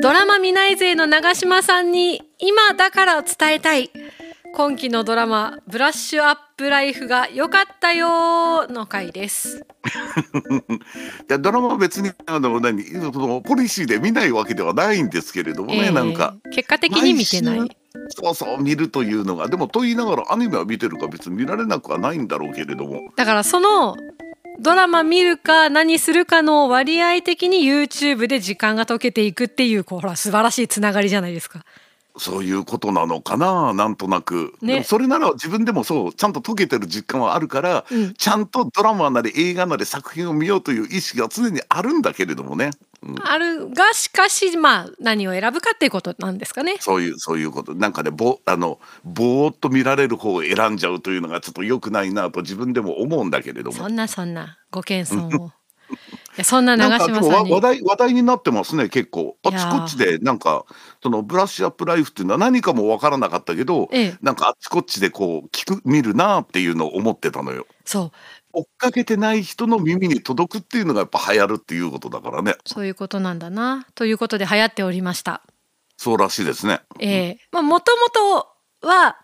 ドラマ見ない勢の長島さんに今だから伝えたい。今期のドラマブラッシュアップライフが良かったよの回です。いやドラマは別にあの何そのポリシーで見ないわけではないんですけれどもね、えーなんか。結果的に見てないそうそう見るというのがでもと言いながらアニメは見てるから別に見られなくはないんだろうけれども。だからそのドラマ見るか何するかの割合的に YouTube で時間が解けていくっていうこうほら素晴らしいつながりじゃないですか。そういうことなのかななんとなく、ね。でもそれなら自分でもそうちゃんと解けてる実感はあるから、うん。ちゃんとドラマなり映画なり作品を見ようという意識が常にあるんだけれどもね、うんあるがしかしまあ何を選ぶかっていうことなんですかね。そういうそういうこと。なんかねぼあのぼーっと見られる方を選んじゃうというのがちょっと良くないなと自分でも思うんだけれども。そんなそんなご謙遜を。いやそんな長嶋さんに。話題話題になってますね結構。あちこちでなんかそのブラッシュアップライフっていうのは何かもわからなかったけど、ええ。なんかあちこちでこう聞く見るなっていうのを思ってたのよ。そう追っかけてない人の耳に届くっていうのがやっぱ流行るっていうことだからねそういうことなんだなということで流行っておりました。そうらしいですね。ええまあもともとは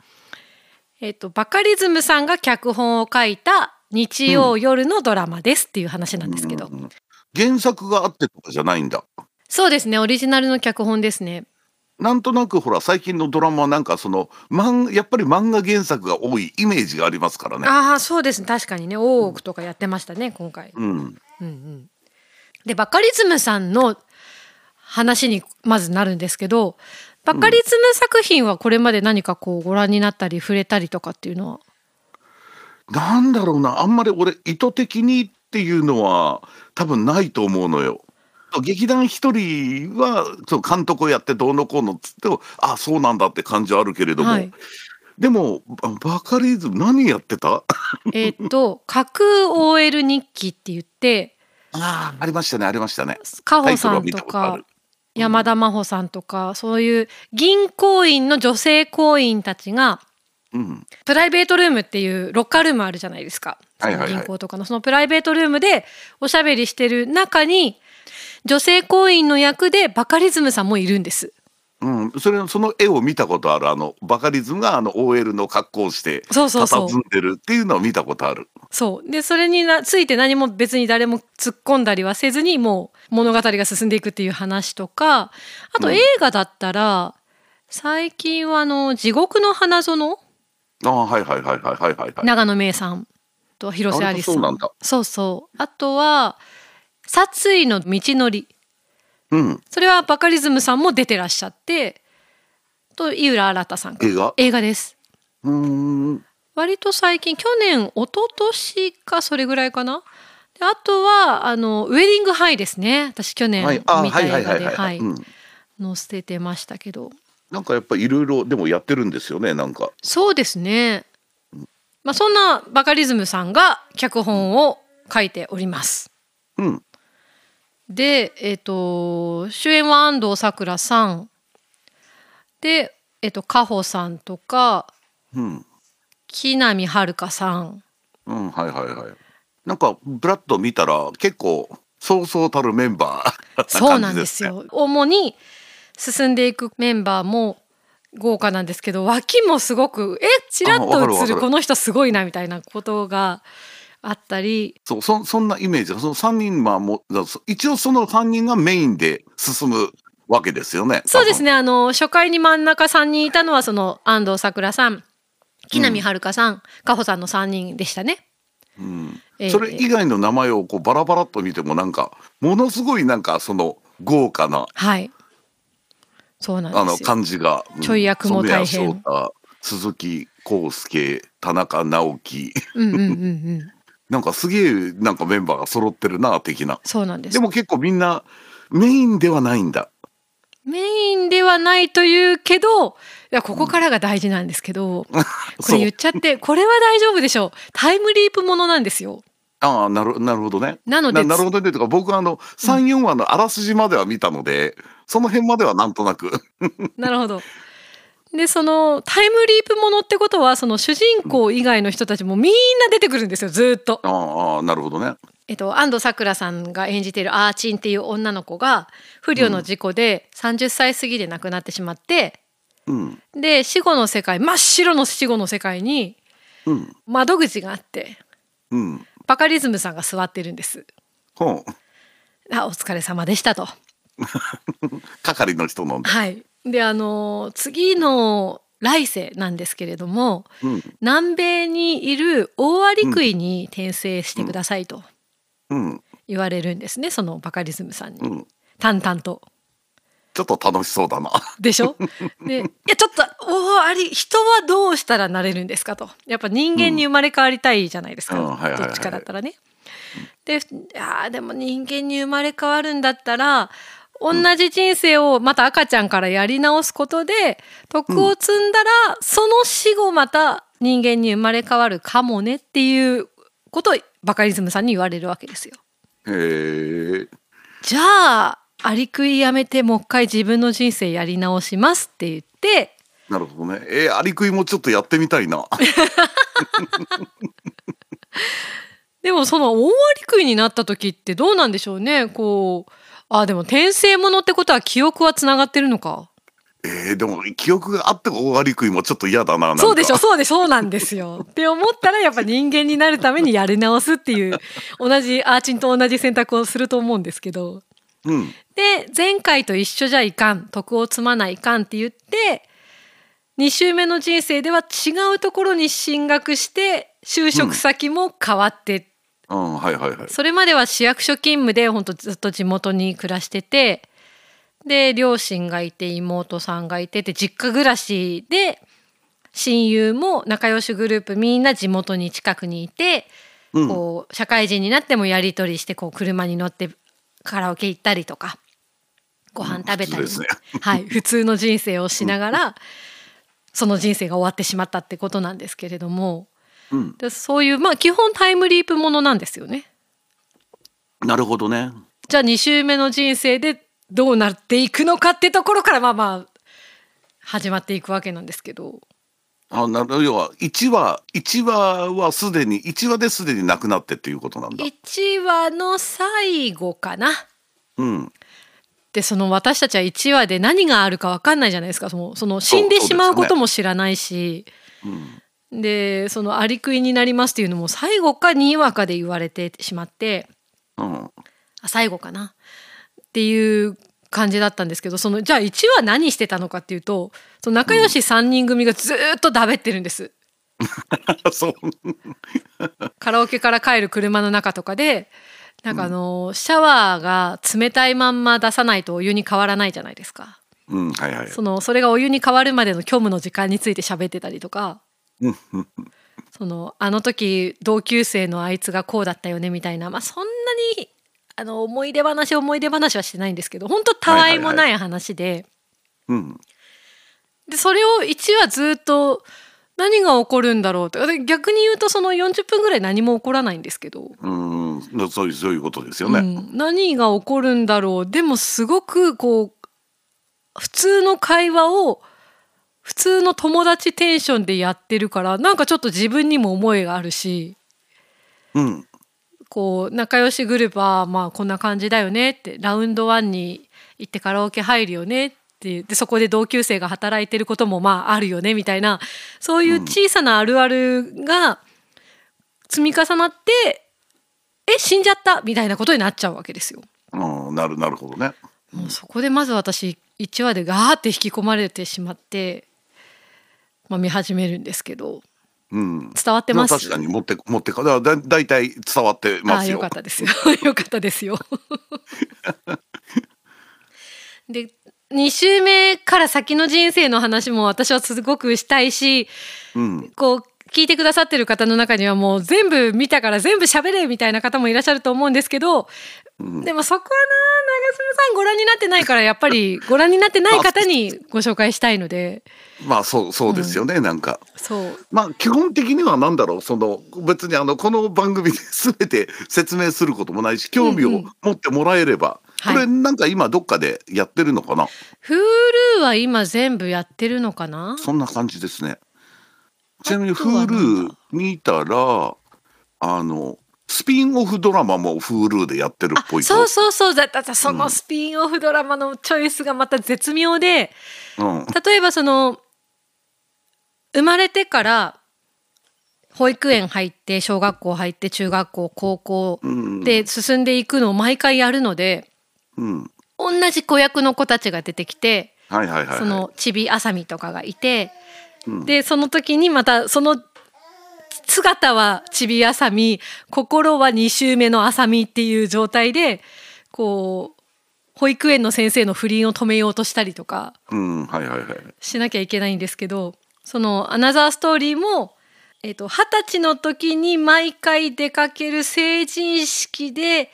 えっ、とバカリズムさんが脚本を書いた日曜夜のドラマですっていう話なんですけど、うんうん原作があってとかじゃないんだ。そうですねオリジナルの脚本ですね。なんとなくほら最近のドラマはなんかその漫やっぱり漫画原作が多いイメージがありますからね。ああそうですね確かにね大奥とかやってましたね今回。うん、うんうん、でバカリズムさんの話にまずなるんですけどバカリズム作品はこれまで何かこうご覧になったり触れたりとかっていうのは？なんだろうなあんまり俺意図的にっていうのは多分ないと思うのよ。劇団一人はそう監督をやってどうのこうのっつってあそうなんだって感じはあるけれども、はい。でもババカリズム何やってた？えっと架空 OL 日記って言ってあありましたねありましたね。カホさんとかる。山田真帆さんとかそういう銀行員の女性行員たちがうん、プライベートルームっていうロッカールームあるじゃないですか。はいはい銀行とかのそのプライベートルームでおしゃべりしてる中に女性行員の役でバカリズムさんもいるんです。うん、それその絵を見たことあるあのバカリズムがあの OL の格好をしてそうそうそう佇んでるっていうのを見たことある。そうでそれになついて何も別に誰も突っ込んだりはせずにもう物語が進んでいくっていう話とかあとうん映画だったら、最近はあの「地獄の花園？ああはいはいはいはいはいはいはい。長野芽郁さんと広瀬アリスさんそうそうあとは「殺意の道のり」うん。それはバカリズムさんも出てらっしゃってと井浦新さんが。映画？映画です。うーん。割と最近去年一昨年かそれぐらいかな？であとはあのウェディングハイですね。私去年はい。見た映画でい。はい載せてましたけど。なんかやっぱいろいろでもやってるんですよねなんか。そうですね。まあそんなバカリズムさんが脚本を書いております。うんでえっ、と主演は安藤サクラさんでえっ、とカホさんとかうん木南遥さんうんはいはいはい。なんかブラッと見たら結構そうそうたるメンバー そうな。んですよ。主に進んでいくメンバーも豪華なんですけど脇もすごくえちらっと映るこの人すごいなみたいなことがあったり。そうそそんなイメージ。がその三人はもうそ一応その三人がメインで進むわけですよね。ね。そうですね。あの初回に真ん中3人いたのはその安藤サクラさん木南遥さん、カホさんの3人でしたね。うん。ええそれ以外の名前をこうバラバラっと見てもなんかものすごいなんかその豪華なはい。そうなんあのですよ。感じが、うん。ちょい役も大変。鈴木康介田中直樹。うんうんうんうんなんかすげえなんかメンバーが揃ってるな的な。そうなんです。でも結構みんなメインではないんだ。メインではないというけどいやここからが大事なんですけど、これ言っちゃってこれは大丈夫でしょう。タイムリープものなんですよ。ああなるなるほどね。なのでななるほどね。とか僕はあの34話のあらすじまでは見たので、その辺まではなんとなく。なるほどでそのタイムリープものってことはその主人公以外の人たちもみんな出てくるんですよずーっと。ああなるほどね。えっと、安藤サクラさんが演じているアーチンっていう女の子が不慮の事故で30歳過ぎで亡くなってしまって、うんで死後の世界真っ白の死後の世界にうん窓口があってうん。バカリズムさんが座ってるんです。ほうあお疲れ様でしたと。係の人の。はい、であの次の来世なんですけれどもうん。南米にいる大アリクイに転生してくださいとうん。言われるんですねそのバカリズムさんに、うん。淡々と。ちょっと楽しそうだな。でしょ？でいやちょっと大アリ人はどうしたらなれるんですかと。やっぱ人間に生まれ変わりたいじゃないですか、うん。どっちかだったらね。でいやーでも人間に生まれ変わるんだったら同じ人生をまた赤ちゃんからやり直すことで徳を積んだら、その死後また人間に生まれ変わるかもねっていうことをバカリズムさんに言われるわけですよ。へえ。じゃあアリクイやめてもう一回自分の人生やり直しますって言ってなるほどね。えー、アリクイもちょっとやってみたいな。でもその大アリクイになった時ってどうなんでしょうねこうあでも転生ものってことは記憶はつながってるのかえー、でも記憶があっても大アリクイもちょっと嫌だな。そうでしょそうでそうなんですよ って思ったらやっぱ人間になるためにやり直すっていう同じアーチンと同じ選択をすると思うんですけどうん。で前回と一緒じゃいかん徳を積まないかんって言って2周目の人生では違うところに進学して就職先も変わって、うん、はいはいはい。それまでは市役所勤務で本当ずっと地元に暮らしててで両親がいて妹さんがいてって実家暮らしで親友も仲良しグループみんな地元に近くにいて、うん。こう社会人になってもやり取りしてこう車に乗ってカラオケ行ったりとかご飯食べたり、普通ですね。はい、普通の人生をしながら、その人生が終わってしまったってことなんですけれどもうん。でそういうまあ基本タイムリープものなんですよね。なるほどね。じゃあ2周目の人生でどうなっていくのかってところからまあまあ始まっていくわけなんですけどあなる要は1話1話はすでに1話ですでになくなってっていうことなんだ。1話の最後かな。うん。でその私たちは1話で何があるか分かんないじゃないですかそのその死んでしまうことも知らないしうん。でそのアリクイになりますっていうのも最後か2話かで言われてしまってうん。あ最後かなっていう感じだったんですけどそのじゃあ1話何してたのかっていうとその仲良し3人組がずーっとだべってるんです。そう。カラオケから帰る車の中とかでなんかあのシャワーが冷たいまんま出さないとお湯に変わらないじゃないですか。うん。はいはい。そのそれがお湯に変わるまでの虚無の時間について喋ってたりとかうんうん そのあの時同級生のあいつがこうだったよねみたいな。まあそんなにあの思い出話思い出話はしてないんですけど本当たわいもない話で,、うん。でそれを1話ずっと何が起こるんだろうってで逆に言うとその40分ぐらい何も起こらないんですけど、うん。そういうそういうことですよね。うん、何が起こるんだろう。でもすごくこう普通の会話を普通の友達テンションでやってるからなんかちょっと自分にも思いがあるしうん。こう仲良しグループはまあこんな感じだよねってラウンドワンに行ってカラオケ入るよねってでそこで同級生が働いてることもまああるよねみたいなそういう小さなあるあるが積み重なって、え死んじゃったみたいなことになっちゃうわけですよ。うん。なるなるほどね。もうそこでまず私1話でガーって引き込まれてしまって、まあ、見始めるんですけどうん。伝わってます？まあ確かに持って持ってかだだだいたい伝わってあますよ。あよかったですよよかったですよ。で2週 目から先の人生の話も私はすごくしたいしうん。こう聞いてくださってる方の中にはもう全部見たから全部喋れみたいな方もいらっしゃると思うんですけど、でもそこはな長嶋さんご覧になってないからやっぱり ご覧になってない方にご紹介したいので。まあそうそうですよね、なんか。そう。まあ基本的には何だろうその別にあのこの番組で全て説明することもないし興味を持ってもらえれば、はい。これなんか今どっかでやってるのかな？Hulu は今全部やってるのかな？そんな感じですね。ちなみに Hulu 見たらあのスピンオフドラマも Hulu でやってるっぽいとそうそうそう。だだだそのスピンオフドラマのチョイスがまた絶妙で、うん。例えばその生まれてから保育園入って小学校入って中学校高校うんで進んでいくのを毎回やるのでうん。同じ子役の子たちが出てきてはいはいはいはい。そのちびあさみとかがいて、うん。でその時にまたその姿はちびあさみ心は2週目のあさみっていう状態でこう保育園の先生の不倫を止めようとしたりとかしなきゃいけないんですけどそのアナザーストーリーもえっと二十歳の時に毎回出かける成人式で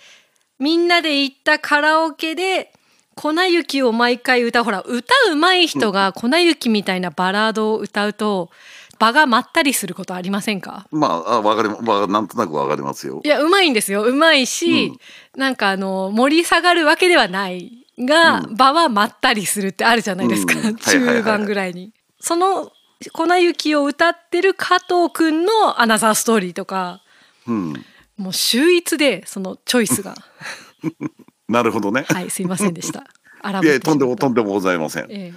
みんなで行ったカラオケで粉雪を毎回歌うほら歌うまい人が粉雪みたいなバラードを歌うと場がまったりすることありませんか？まああわかりままあなんとなくわかりますよ。いやうまいんですよ。うまいし、うん。なんかあの盛り下がるわけではないが、うん。場はまったりするってあるじゃないですか、うん。中盤ぐらいに。その粉雪を歌ってる加藤くんのアナザーストーリーとかうん。もう秀逸でそのチョイスが。なるほどね。はいすいませんでした。荒いやとんでもとんでもございません。え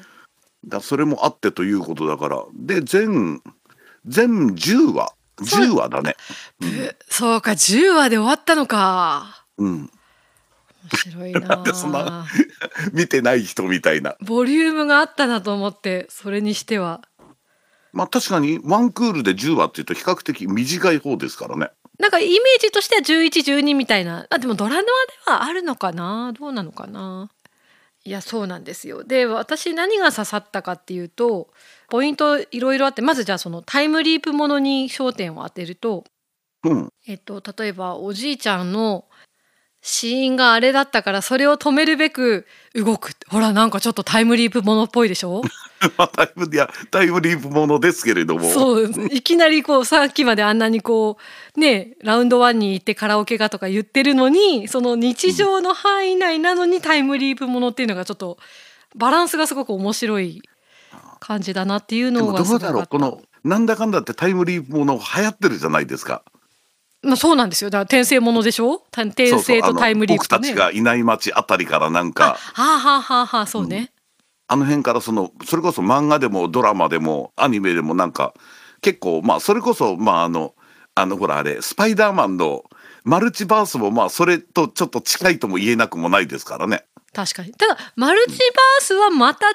だそれもあってということだから。で全全10話。そう。10話だね。えそうか10話で終わったのか。うん。面白いな。でそんな 見てない人みたいな。ボリュームがあったなと思ってそれにしては。まあ確かにワンクールで10話っていうと比較的短い方ですからね。なんかイメージとしては1112みたいな。あでもドラマではあるのかな？どうなのかな？いやそうなんですよ。で私何が刺さったかっていうとポイントいろいろあってまずじゃあそのタイムリープものに焦点を当てると、うん。えっと、例えばおじいちゃんの死因があれだったからそれを止めるべく動く。ほらなんかちょっとタイムリープものっぽいでしょ？まあタイムいやタイムリープものですけれども。そういきなりこうさっきまであんなにこうねラウンドワンに行ってカラオケがとか言ってるのにその日常の範囲内なのにタイムリープものっていうのがちょっとバランスがすごく面白い感じだなっていうでのもどうだろうこのなんだかんだってタイムリープもの流行ってるじゃないですか。まあそうなんですよ。だから転生ものでしょ？た転生とタイムリープとね。僕たちがいない街あたりからなんあか。はあはあはあはあそうね、あの辺からそのそれこそ漫画でもドラマでもアニメでもなんか結構まあそれこそまああのあのほらあれスパイダーマンのマルチバースもまあそれとちょっと近いとも言えなくもないですからね。確かに。ただマルチバースはまた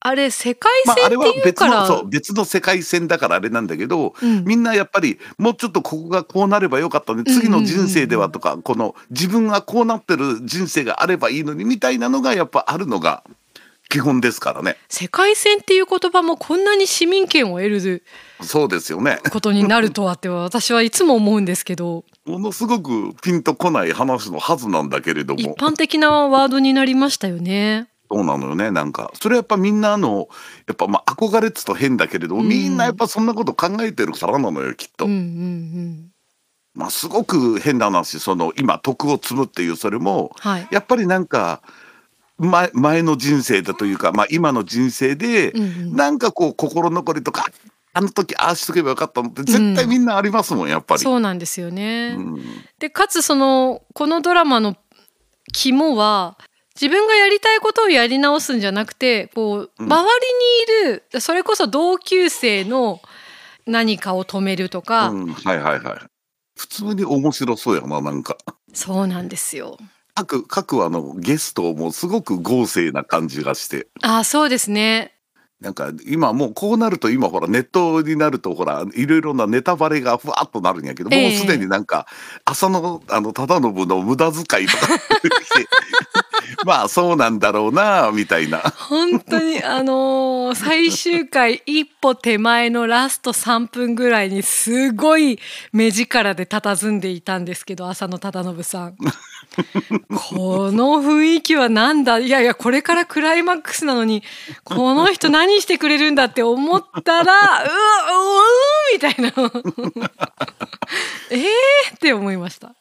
あれ世界まあ、あれ線っていうは別から、のそう別の世界線だからあれなんだけど、うん。みんなやっぱりもうちょっとここがこうなればよかったね。次の人生ではとか、この自分がこうなってる人生があればいいのにみたいなのがやっぱあるのが基本ですからね世界線っていう言葉もこんなに市民権を得るそうですよねことになるとはって私はいつも思うんですけどものすごくピンとこない話のはずなんだけれど一も般的なワードになりましたよね。そうなのよねなんかそれやっぱみんなのやっぱまあ憧れっつと変だけれども、うんみんなやっぱそんなこと考えてるからなのよきっと。うんうんうん。まあすごく変な話その今徳を積むっていうそれもはい。やっぱりなんか前前の人生だというか、まあ、今の人生で、うんうんなんかこう心残りとかあの時ああしとけばよかったのって絶対みんなありますもんやっぱり。そうなんですよね。うんでかつそのこのドラマの肝は自分がやりたいことをやり直すんじゃなくてこううん周りにいる、それこそ同級生の何かを止めるとか、うんはいはいはい。普通に面白そうやななんか。そうなんですよ。各各あのゲストもすごく豪勢な感じがして。あそうですね。なんか今もうこうなると今ほらネットになるとほらいろいろなネタバレがふわっとなるんやけど、ええもうすでになんか浅野あの忠信の無駄遣いとか まあそうなんだろうなみたいな本当にあのー最終回一歩手前のラスト3分ぐらいにすごい目力で佇んでいたんですけど浅野忠信さん。この雰囲気はなんだ？いやいやこれからクライマックスなのにこの人何してくれるんだって思ったらうわうわみたいな えーって思いました。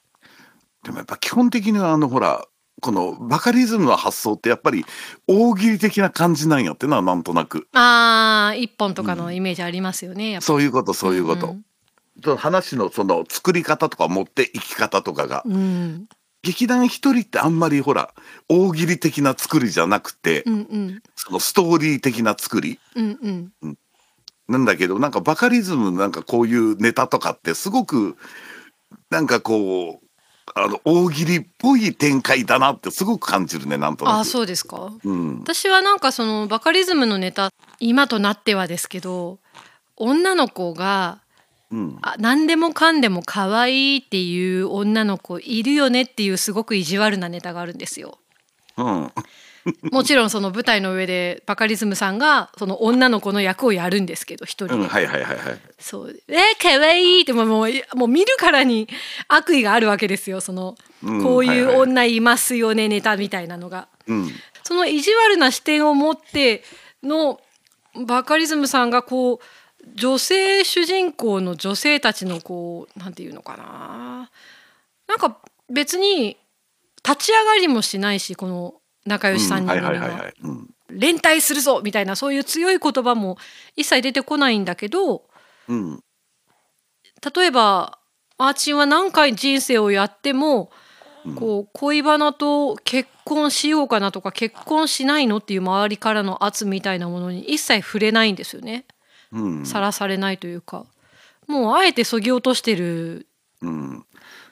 でもやっぱ基本的にはあのほらこのバカリズムの発想ってやっぱり大喜利的な感じなんやってななんとなく。あー一本とかのイメージありますよね、やっぱそういうことそういうこと、うん話のその作り方とか持っていき方とかが、うん。劇団一人ってあんまりほら大喜利的な作りじゃなくて、うんうん。そのストーリー的な作り。うんうん。なんだけどなんかバカリズムなんかこういうネタとかってすごくなんかこうあの大喜利っぽい展開だなってすごく感じるねなんと。あそうですか？うん私はなんかそのバカリズムのネタ今となってはですけど女の子がうんあ何でもかんでも可愛いっていう女の子いるよねっていうすごく意地悪なネタがあるんですよ。うん もちろんその舞台の上でバカリズムさんがその女の子の役をやるんですけど一人で、うん、はいはいはいはい。そう「えー、可愛い。ってもうもう見るからに悪意があるわけですよ。その、うんこういはいうはい。女いますよねネタみたいなのが。うん。その意地悪な視点を持ってのバカリズムさんがこう女性主人公の女性たちのこうなんていうのかな。なんか別に立ち上がりもしないしこの仲良し3人はい組が連帯するぞみたいなそういう強い言葉も一切出てこないんだけどうん。例えばアーチンは何回人生をやってもこう恋バナと結婚しようかなとか結婚しないのっていう周りからの圧みたいなものに一切触れないんですよね。うん。さらされないというか。もうあえてそぎ落としてるうん。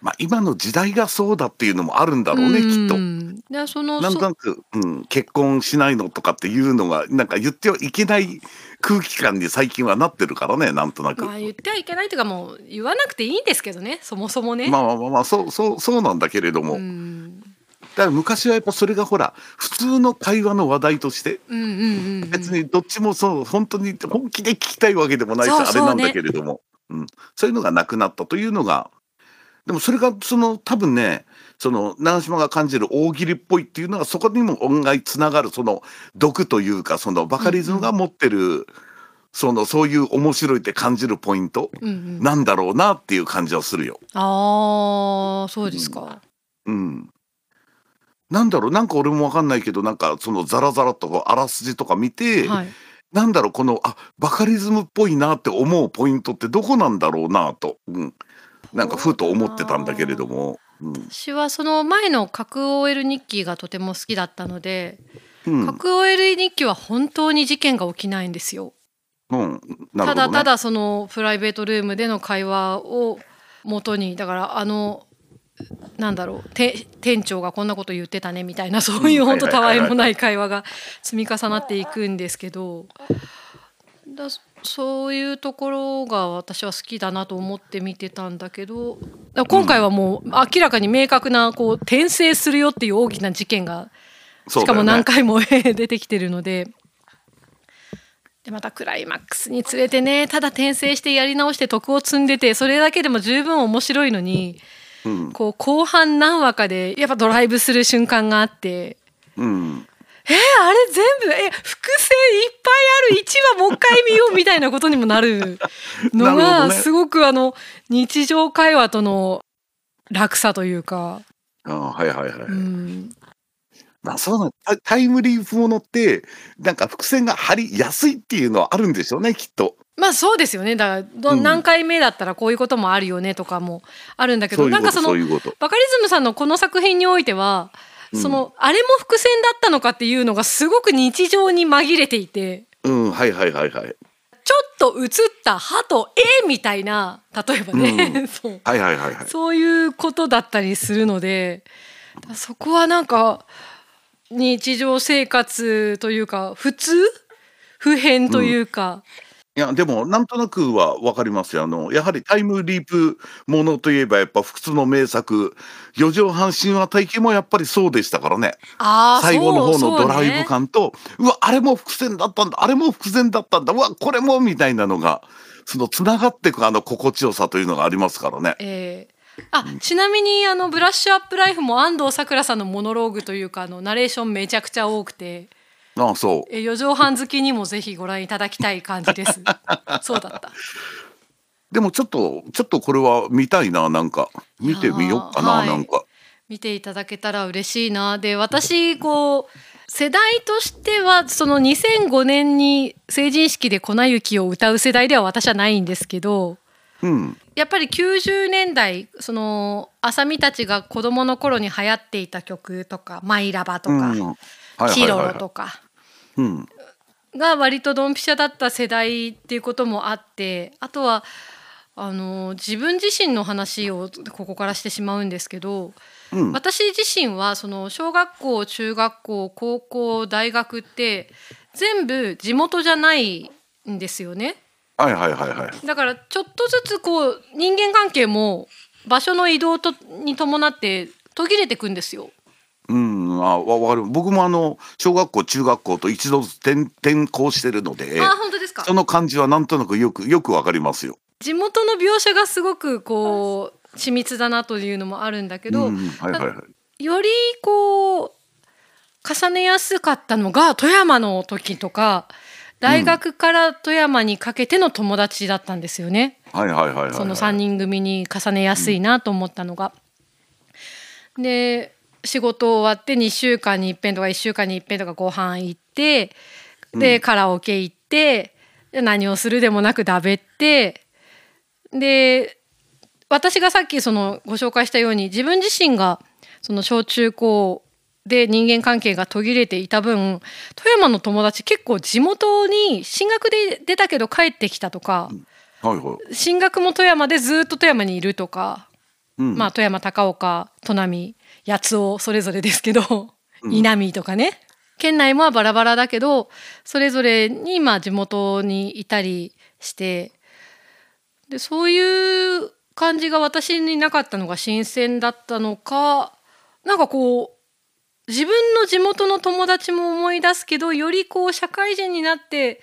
まあ今の時代がそうだっていうのもあるんだろうねきっと。う。んでそのなんとなく、うん、結婚しないのとかっていうのがなんか言ってはいけない空気感に最近はなってるからねなんとなく。まあ言ってはいけないというかもう言わなくていいんですけどねそもそもね。まあまあまあまあそうそうそうなんだけれども、うん。だから昔はやっぱそれがほら普通の会話の話題としてうんうんうんうん。別にどっちもそう本当に本気で聞きたいわけでもないしね。あれなんだけれども。うん、そういうのがなくなったというのがでもそれがその多分ねその長島が感じる大喜利っぽいっていうのはそこにも音外つながるその毒というかそのバカリズムが持ってる、そのそういう面白いって感じるポイントうんうんなんだろうなっていう感じはするよ。ああそうですか。うん。なんだろうなんか俺もわかんないけどなんかそのザラザラとかあらすじとか見て、はい。なんだろうこのあバカリズムっぽいなって思うポイントってどこなんだろうなと、うん、なんかふと思ってたんだけれども。うん。私はその前の核 OL 日記がとても好きだったので、うん。核 OL 日記は本当に事件が起きないんですよ。うん、ね。ただただそのプライベートルームでの会話を元にだからあのなんだろうて店長がこんなこと言ってたねみたいなそういううん。本当たわいもない会話が積み重なっていくんですけど。だそういうところが私は好きだなと思って見てたんだけどだ今回はもう明らかに明確なこう転生するよっていう大きな事件がしかも何回も 出てきてるので。でまたクライマックスに連れてねただ転生してやり直して徳を積んでてそれだけでも十分面白いのにうん。こう後半何話かでやっぱドライブする瞬間があってうんえあれ全部え伏線いっぱいある。1話もう一回見ようみたいなことにもなるのが すごくあの日常会話との落差というか、あはいはいはい、うん、まあそうなんタタイムリープものってなんか伏線が張りやすいっていうのはあるんでしょうねきっと。まあそうですよね。だからどうん。何回目だったらこういうこともあるよねとかもあるんだけど、そうなんかその。バカリズムさんのこの作品においては、うんそのあれも伏線だったのかっていうのがすごく日常に紛れていて。うんはいはいはいはい。ちょっと映った歯と絵みたいな例えばね、そう。はいはいはいはい。そういうことだったりするので。そこはなんか日常生活というか普通？普遍というか、いやでもなんとなくは分かりますよ。あのやはりタイムリープものといえばやっぱ不屈の名作「四畳半神話体系」もやっぱりそうでしたからね。ああ最後の方そうのドライブ感とう,、わあれも伏線だったんだあれも伏線だったんだうわこれもみたいなのがそのつながっていくあの心地よさというのがありますからね。えーあちなみにあのブラッシュアップライフも安藤サクラさんのモノローグというかあのナレーションめちゃくちゃ多くてああそう。え四畳半好きにもぜひご覧いただきたい感じです。そうだった。でもちょっとちょっとこれは見たいななんか。見てみようかな、はい。なんか。見ていただけたら嬉しいな。で私こう世代としてはその2005年に成人式で粉雪を歌う世代では私はないんですけどうん。やっぱり90年代その浅見たちが子供の頃に流行っていた曲とか「マイラバ」とかうんはいはい「キロロ」とか。うん。が割とドンピシャだった世代っていうこともあってあとはあの自分自身の話をここからしてしまうんですけどうん。私自身はその小学校中学校高校大学って全部地元じゃないんですよね。はいはいはいはい。だからちょっとずつこう人間関係も場所の移動とに伴って途切れてくんですよ。うんあわわかる僕もあの小学校中学校と一度転転校してるのであ本当ですか？その感じはなんとなくよくよくわかりますよ。地元の描写がすごくこう緻密だなというのもあるんだけど、うんはいはいはいよりこう重ねやすかったのが富山の時とか大学から富山にかけての友達だったんですよね。はいはいはいその3人組に重ねやすいなと思ったのが。で仕事終わって2週間に一遍とか1週間に一遍とかご飯行ってで、カラオケ行ってで何をするでもなくだべってで私がさっきそのご紹介したように自分自身がその小中高で人間関係が途切れていた分富山の友達結構地元に進学で出たけど帰ってきたとかはいはい。進学も富山でずっと富山にいるとか、うん。まあ富山高岡砺波八尾それぞれですけど稲見とかね。県内もバラバラだけどそれぞれにまあ地元にいたりして。でそういう感じが私になかったのが新鮮だったのかなんかこう自分の地元の友達も思い出すけどよりこう社会人になって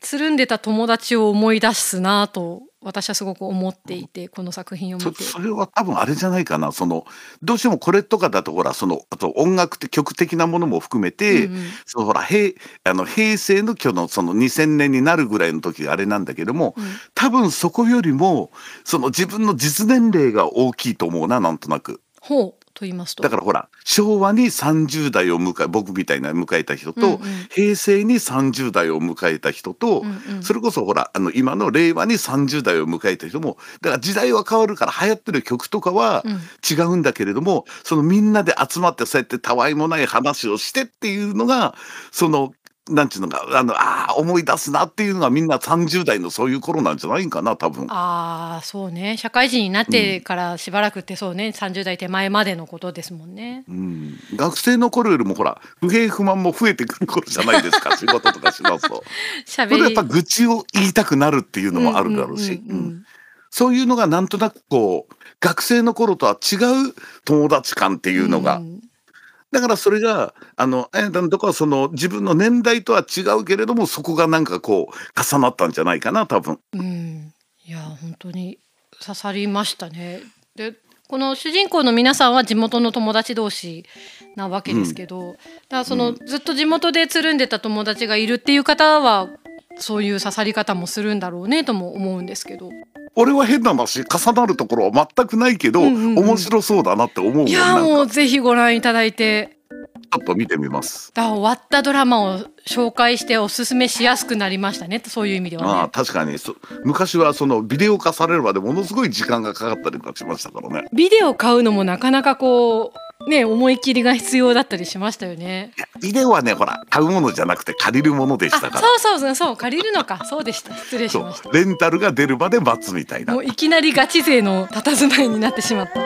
つるんでた友達を思い出すなと私はすごく思っていてこの作品を見て。そそれは多分あれじゃないかなそのどうしてもこれとかだとほらそのあと音楽って曲的なものも含めて、うんうんそのほら平あの平成の今日のその2000年になるぐらいの時があれなんだけども、多分そこよりもその自分の実年齢が大きいと思うななんとなく。ほうと言いますと。だからほら昭和に30代を迎え僕みたいな迎えた人と、うんうん。平成に30代を迎えた人と、うんうん。それこそほらあの今の令和に30代を迎えた人もだから時代は変わるから流行ってる曲とかはうん。違うんだけれども、そのみんなで集まってそうやってたわいもない話をしてっていうのがそのなんていうのかあのあー思い出すなっていうのがみんな30代のそういう頃なんじゃないんかな多分。ああそうね。社会人になってからしばらくってそうね、30代手前までのことですもんね。うん、学生の頃よりもほら不平不満も増えてくる頃じゃないですか 仕事とかしますと。それやっぱ愚痴を言いたくなるっていうのもあるだろうし、そういうのがなんとなくこう学生の頃とは違う友達感っていうのが、うんだからそれがあのえなんとかその自分の年代とは違うけれどもそこがなんかこう重なったんじゃないかな多分。うん、いや本当に刺さりましたね。でこの主人公の皆さんは地元の友達同士なわけですけど、だからその、ずっと地元でつるんでた友達がいるっていう方はそういう刺さり方もするんだろうねとも思うんですけど。俺は変な話重なるところは全くないけど、うんうんうん面白そうだなって思うもんいやもうぜひご覧いただいてちょっと見てみます。だ終わったドラマを紹介しておすすめしやすくなりましたねそういう意味ではね。ああ確かにそ昔はそのビデオ化されるまでものすごい時間がかかったりとかしましたからね。ビデオ買うのもなかなかこうね思い切りが必要だったりしましたよね。稲はねほら買うものじゃなくて借りるものでしたから。そうそうそうそう借りるのか。そうでした。失礼しました。レンタルが出るまで待つみたいな。もういきなりガチ勢の佇まいになってしまった。